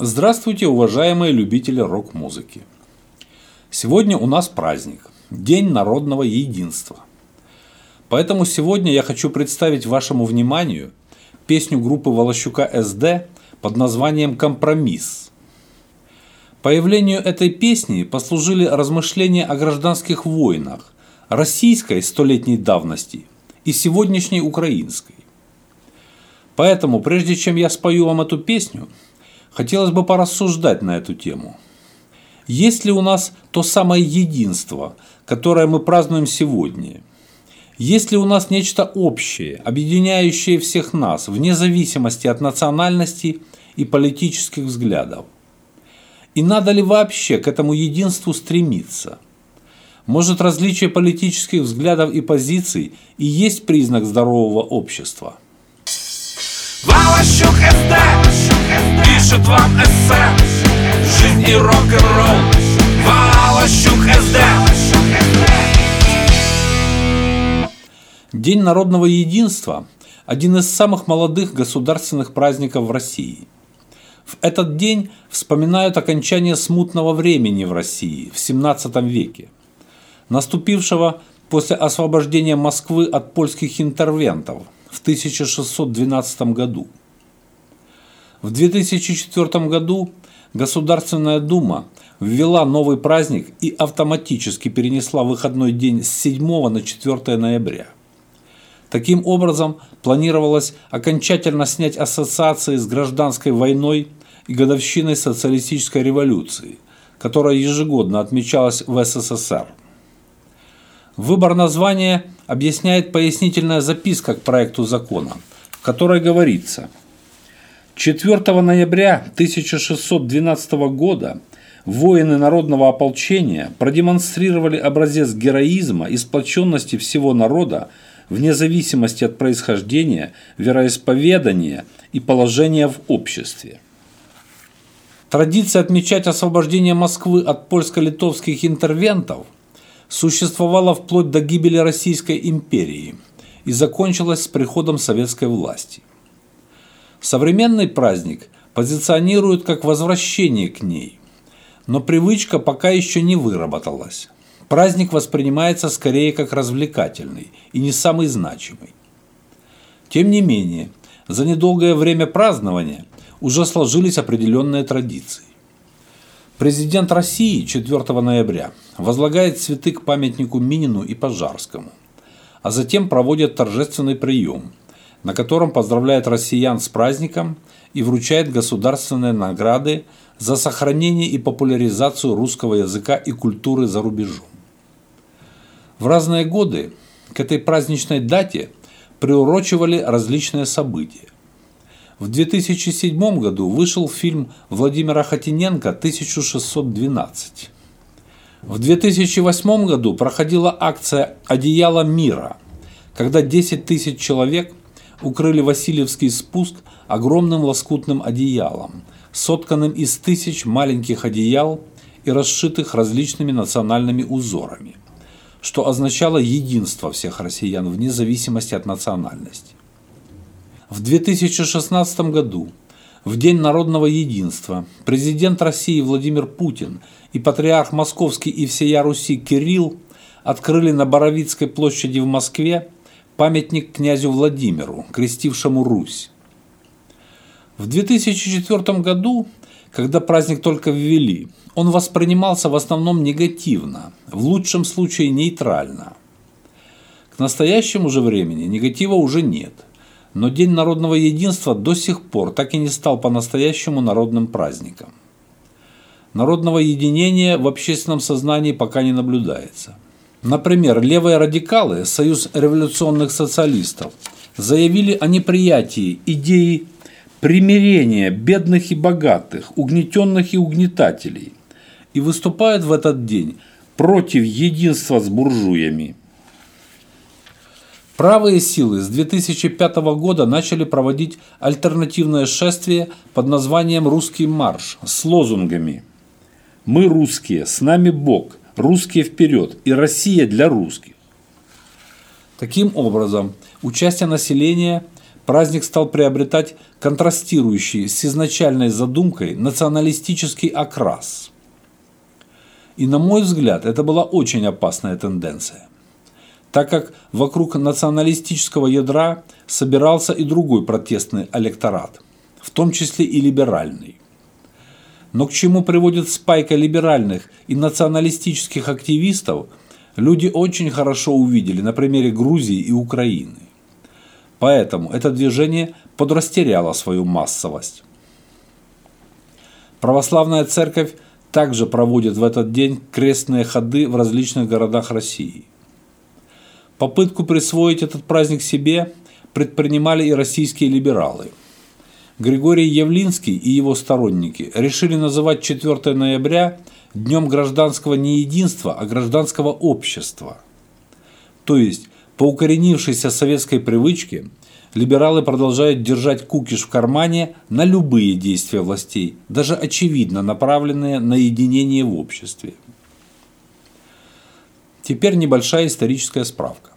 Здравствуйте, уважаемые любители рок-музыки. Сегодня у нас праздник – День народного единства. Поэтому сегодня я хочу представить вашему вниманию песню группы Волощука СД под названием «Компромисс». Появлению этой песни послужили размышления о гражданских войнах российской столетней давности и сегодняшней украинской. Поэтому, прежде чем я спою вам эту песню – Хотелось бы порассуждать на эту тему. Есть ли у нас то самое единство, которое мы празднуем сегодня? Есть ли у нас нечто общее, объединяющее всех нас, вне зависимости от национальности и политических взглядов? И надо ли вообще к этому единству стремиться? Может, различие политических взглядов и позиций и есть признак здорового общества? Валащук СД! Пишет вам эссе. Жизнь и рок-н-ролл. Валащук СД День народного единства – один из самых молодых государственных праздников в России. В этот день вспоминают окончание смутного времени в России в XVII веке, наступившего после освобождения Москвы от польских интервентов в 1612 году – в 2004 году Государственная Дума ввела новый праздник и автоматически перенесла выходной день с 7 на 4 ноября. Таким образом, планировалось окончательно снять ассоциации с гражданской войной и годовщиной социалистической революции, которая ежегодно отмечалась в СССР. Выбор названия объясняет пояснительная записка к проекту закона, в которой говорится – 4 ноября 1612 года воины народного ополчения продемонстрировали образец героизма и сплоченности всего народа вне зависимости от происхождения, вероисповедания и положения в обществе. Традиция отмечать освобождение Москвы от польско-литовских интервентов существовала вплоть до гибели Российской империи и закончилась с приходом советской власти. Современный праздник позиционируют как возвращение к ней, но привычка пока еще не выработалась. Праздник воспринимается скорее как развлекательный и не самый значимый. Тем не менее, за недолгое время празднования уже сложились определенные традиции. Президент России 4 ноября возлагает цветы к памятнику Минину и Пожарскому, а затем проводит торжественный прием – на котором поздравляет россиян с праздником и вручает государственные награды за сохранение и популяризацию русского языка и культуры за рубежом. В разные годы к этой праздничной дате приурочивали различные события. В 2007 году вышел фильм Владимира Хотиненко «1612». В 2008 году проходила акция «Одеяло мира», когда 10 тысяч человек укрыли Васильевский спуск огромным лоскутным одеялом, сотканным из тысяч маленьких одеял и расшитых различными национальными узорами, что означало единство всех россиян вне зависимости от национальности. В 2016 году, в День народного единства, президент России Владимир Путин и патриарх Московский и всея Руси Кирилл открыли на Боровицкой площади в Москве памятник князю Владимиру, крестившему Русь. В 2004 году, когда праздник только ввели, он воспринимался в основном негативно, в лучшем случае нейтрально. К настоящему же времени негатива уже нет, но День народного единства до сих пор так и не стал по-настоящему народным праздником. Народного единения в общественном сознании пока не наблюдается – Например, левые радикалы, Союз революционных социалистов, заявили о неприятии идеи примирения бедных и богатых, угнетенных и угнетателей, и выступают в этот день против единства с буржуями. Правые силы с 2005 года начали проводить альтернативное шествие под названием «Русский марш» с лозунгами «Мы русские, с нами Бог», «Русские вперед» и «Россия для русских». Таким образом, участие населения праздник стал приобретать контрастирующий с изначальной задумкой националистический окрас. И на мой взгляд, это была очень опасная тенденция, так как вокруг националистического ядра собирался и другой протестный электорат, в том числе и либеральный. Но к чему приводит спайка либеральных и националистических активистов, люди очень хорошо увидели на примере Грузии и Украины. Поэтому это движение подрастеряло свою массовость. Православная церковь также проводит в этот день крестные ходы в различных городах России. Попытку присвоить этот праздник себе предпринимали и российские либералы. Григорий Явлинский и его сторонники решили называть 4 ноября днем гражданского не единства, а гражданского общества. То есть по укоренившейся советской привычке либералы продолжают держать кукиш в кармане на любые действия властей, даже очевидно направленные на единение в обществе. Теперь небольшая историческая справка.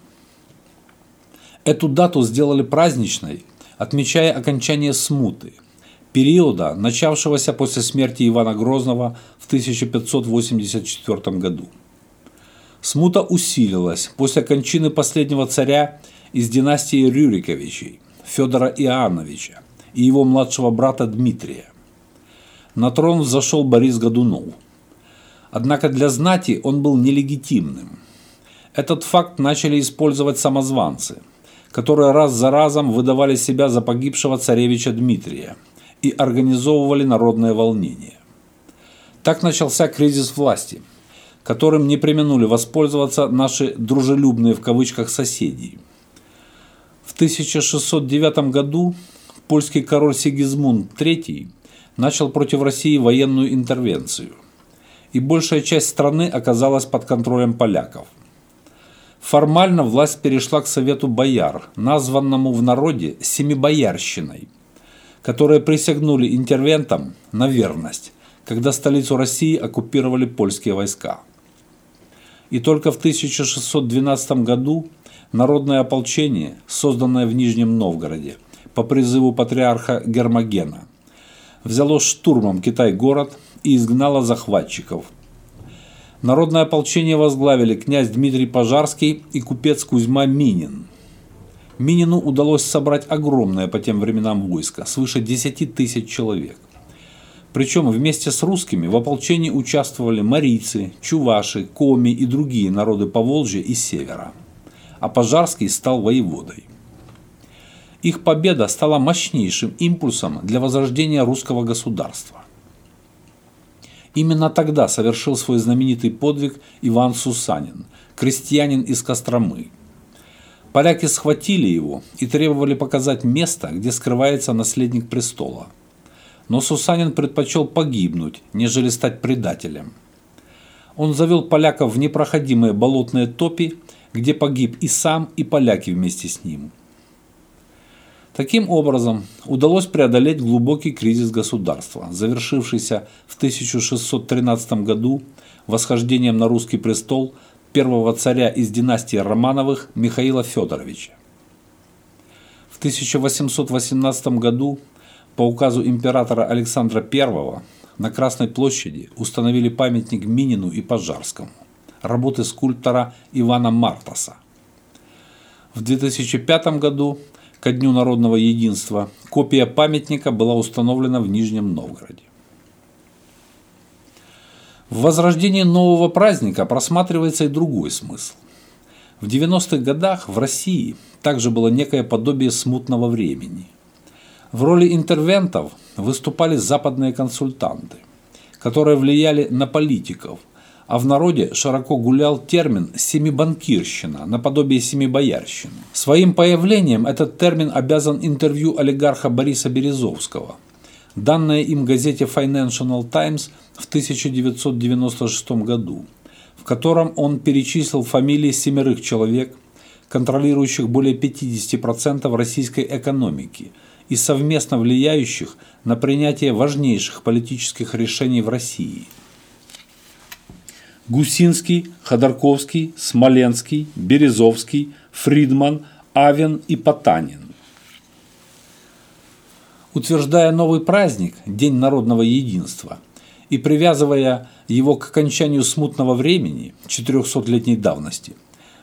Эту дату сделали праздничной, отмечая окончание смуты, периода, начавшегося после смерти Ивана Грозного в 1584 году. Смута усилилась после кончины последнего царя из династии Рюриковичей, Федора Иоанновича и его младшего брата Дмитрия. На трон взошел Борис Годунов. Однако для знати он был нелегитимным. Этот факт начали использовать самозванцы, которые раз за разом выдавали себя за погибшего царевича Дмитрия и организовывали народное волнение. Так начался кризис власти – которым не применули воспользоваться наши «дружелюбные» в кавычках соседи. В 1609 году польский король Сигизмунд III начал против России военную интервенцию, и большая часть страны оказалась под контролем поляков. Формально власть перешла к Совету бояр, названному в народе «семибоярщиной», которые присягнули интервентам на верность, когда столицу России оккупировали польские войска и только в 1612 году народное ополчение, созданное в Нижнем Новгороде по призыву патриарха Гермогена, взяло штурмом Китай-город и изгнало захватчиков. Народное ополчение возглавили князь Дмитрий Пожарский и купец Кузьма Минин. Минину удалось собрать огромное по тем временам войско, свыше 10 тысяч человек. Причем вместе с русскими в ополчении участвовали марийцы, чуваши, коми и другие народы Поволжья и Севера. А Пожарский стал воеводой. Их победа стала мощнейшим импульсом для возрождения русского государства. Именно тогда совершил свой знаменитый подвиг Иван Сусанин, крестьянин из Костромы. Поляки схватили его и требовали показать место, где скрывается наследник престола – но Сусанин предпочел погибнуть, нежели стать предателем. Он завел поляков в непроходимые болотные топи, где погиб и сам, и поляки вместе с ним. Таким образом, удалось преодолеть глубокий кризис государства, завершившийся в 1613 году восхождением на русский престол первого царя из династии Романовых Михаила Федоровича. В 1818 году по указу императора Александра I на Красной площади установили памятник Минину и Пожарскому, работы скульптора Ивана Мартаса. В 2005 году, ко Дню народного единства, копия памятника была установлена в Нижнем Новгороде. В возрождении нового праздника просматривается и другой смысл. В 90-х годах в России также было некое подобие смутного времени – в роли интервентов выступали западные консультанты, которые влияли на политиков, а в народе широко гулял термин «семибанкирщина», наподобие «семибоярщины». Своим появлением этот термин обязан интервью олигарха Бориса Березовского, данное им газете Financial Times в 1996 году, в котором он перечислил фамилии семерых человек, контролирующих более 50% российской экономики – и совместно влияющих на принятие важнейших политических решений в России. Гусинский, Ходорковский, Смоленский, Березовский, Фридман, Авен и Потанин. Утверждая новый праздник – День народного единства – и привязывая его к окончанию смутного времени 400-летней давности,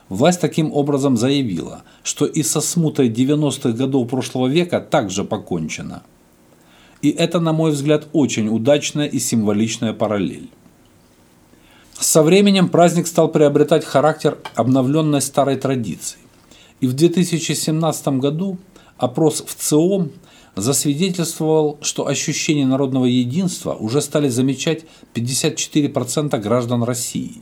власть таким образом заявила, что и со смутой 90-х годов прошлого века также покончено. И это, на мой взгляд, очень удачная и символичная параллель. Со временем праздник стал приобретать характер обновленной старой традиции. И в 2017 году опрос в ЦИОМ – засвидетельствовал, что ощущение народного единства уже стали замечать 54% граждан России.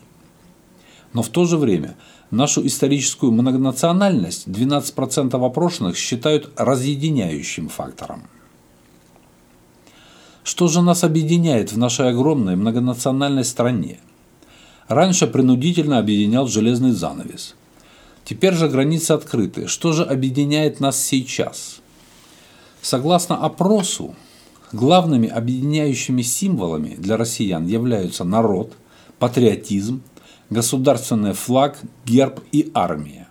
Но в то же время нашу историческую многонациональность 12% опрошенных считают разъединяющим фактором. Что же нас объединяет в нашей огромной многонациональной стране? Раньше принудительно объединял железный занавес. Теперь же границы открыты. Что же объединяет нас сейчас? Согласно опросу, главными объединяющими символами для россиян являются народ, патриотизм, государственный флаг, герб и армия.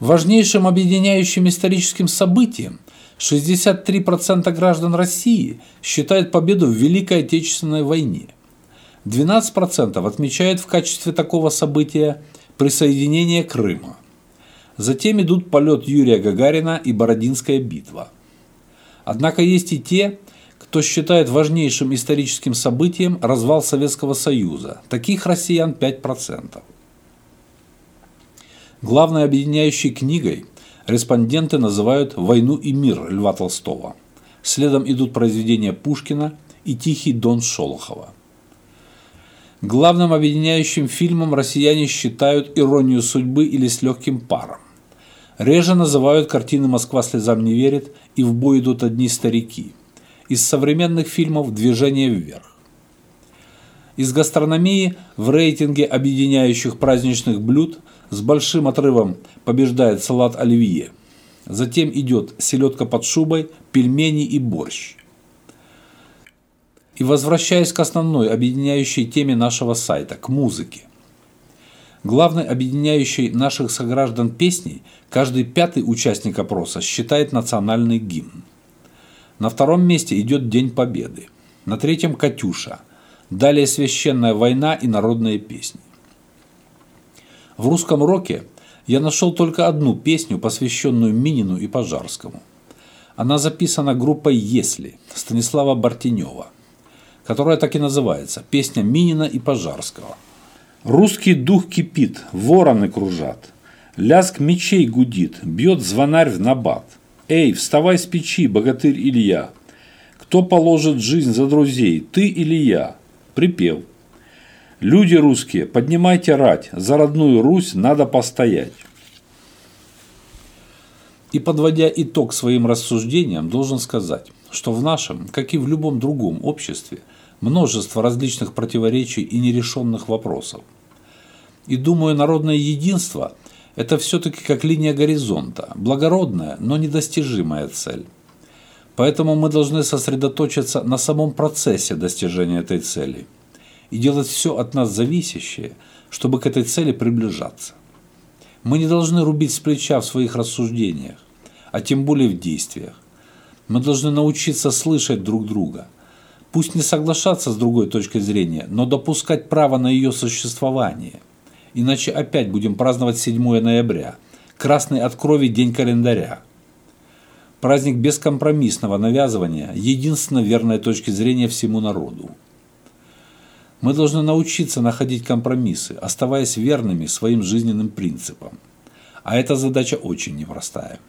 Важнейшим объединяющим историческим событием 63% граждан России считают победу в Великой Отечественной войне. 12% отмечают в качестве такого события присоединение Крыма. Затем идут полет Юрия Гагарина и Бородинская битва. Однако есть и те, кто считает важнейшим историческим событием развал Советского Союза. Таких россиян 5%. Главной объединяющей книгой респонденты называют «Войну и мир» Льва Толстого. Следом идут произведения Пушкина и «Тихий дон» Шолохова. Главным объединяющим фильмом россияне считают «Иронию судьбы» или «С легким паром». Реже называют картины «Москва слезам не верит» и «В бой идут одни старики». Из современных фильмов «Движение вверх». Из гастрономии в рейтинге объединяющих праздничных блюд с большим отрывом побеждает салат оливье. Затем идет селедка под шубой, пельмени и борщ. И возвращаясь к основной объединяющей теме нашего сайта, к музыке – Главной объединяющей наших сограждан песней каждый пятый участник опроса считает национальный гимн. На втором месте идет День Победы. На третьем – «Катюша». Далее «Священная война» и народные песни. В русском роке я нашел только одну песню, посвященную Минину и Пожарскому. Она записана группой «Если» Станислава Бартенева, которая так и называется «Песня Минина и Пожарского». Русский дух кипит, вороны кружат. Лязг мечей гудит, бьет звонарь в набат. Эй, вставай с печи, богатырь Илья. Кто положит жизнь за друзей, ты или я? Припев. Люди русские, поднимайте рать, за родную Русь надо постоять. И подводя итог своим рассуждениям, должен сказать, что в нашем, как и в любом другом обществе, множество различных противоречий и нерешенных вопросов. И думаю, народное единство – это все-таки как линия горизонта, благородная, но недостижимая цель. Поэтому мы должны сосредоточиться на самом процессе достижения этой цели и делать все от нас зависящее, чтобы к этой цели приближаться. Мы не должны рубить с плеча в своих рассуждениях, а тем более в действиях. Мы должны научиться слышать друг друга, пусть не соглашаться с другой точкой зрения, но допускать право на ее существование – иначе опять будем праздновать 7 ноября, красный от крови день календаря. Праздник бескомпромиссного навязывания – единственно верная точки зрения всему народу. Мы должны научиться находить компромиссы, оставаясь верными своим жизненным принципам. А эта задача очень непростая.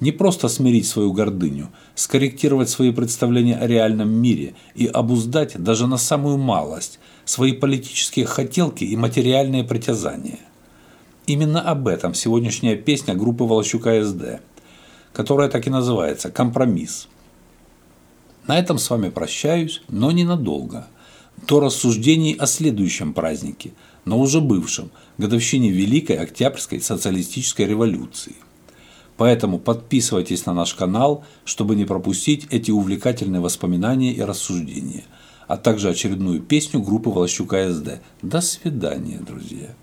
Не просто смирить свою гордыню, скорректировать свои представления о реальном мире и обуздать даже на самую малость свои политические хотелки и материальные притязания. Именно об этом сегодняшняя песня группы Волощука СД, которая так и называется «Компромисс». На этом с вами прощаюсь, но ненадолго. До рассуждений о следующем празднике, но уже бывшем, годовщине Великой Октябрьской социалистической революции. Поэтому подписывайтесь на наш канал, чтобы не пропустить эти увлекательные воспоминания и рассуждения – а также очередную песню группы Волощука СД. До свидания, друзья.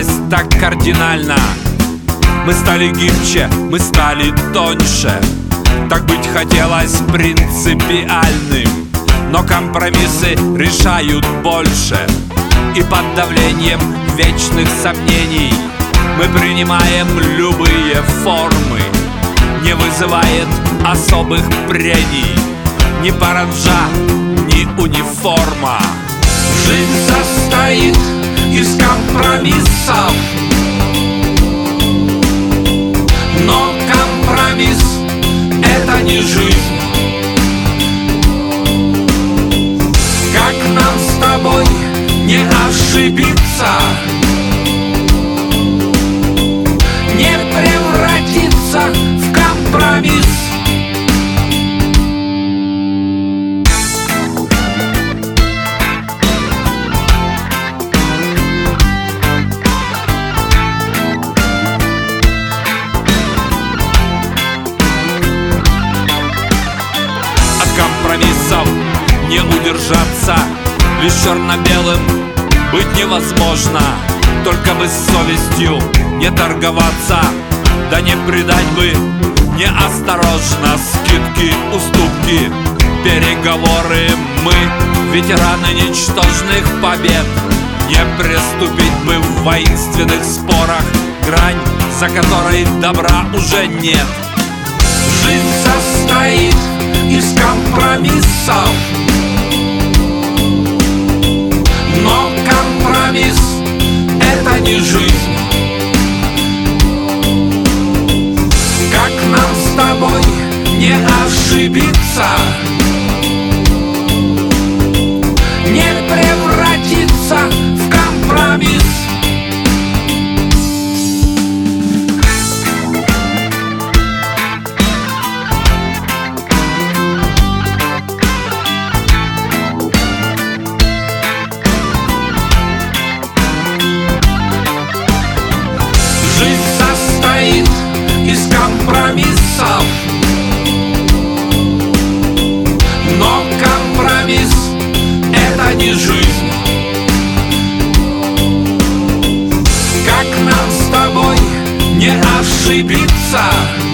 Изменилось так кардинально. Мы стали гибче, мы стали тоньше. Так быть хотелось принципиальным. Но компромиссы решают больше. И под давлением вечных сомнений Мы принимаем любые формы. Не вызывает особых прений Ни паранжа, ни униформа. Жизнь состоит из компромиссов. Но компромисс — это не жизнь. Как нам с тобой не ошибиться невозможно Только бы с совестью не торговаться. Да не предать бы неосторожно Скидки, уступки, переговоры Мы ветераны ничтожных побед. Не приступить бы в воинственных спорах Грань, за которой добра уже нет. Жизнь состоит из компромиссов компромисс — это не жизнь. Как нам с тобой не ошибиться зашибиться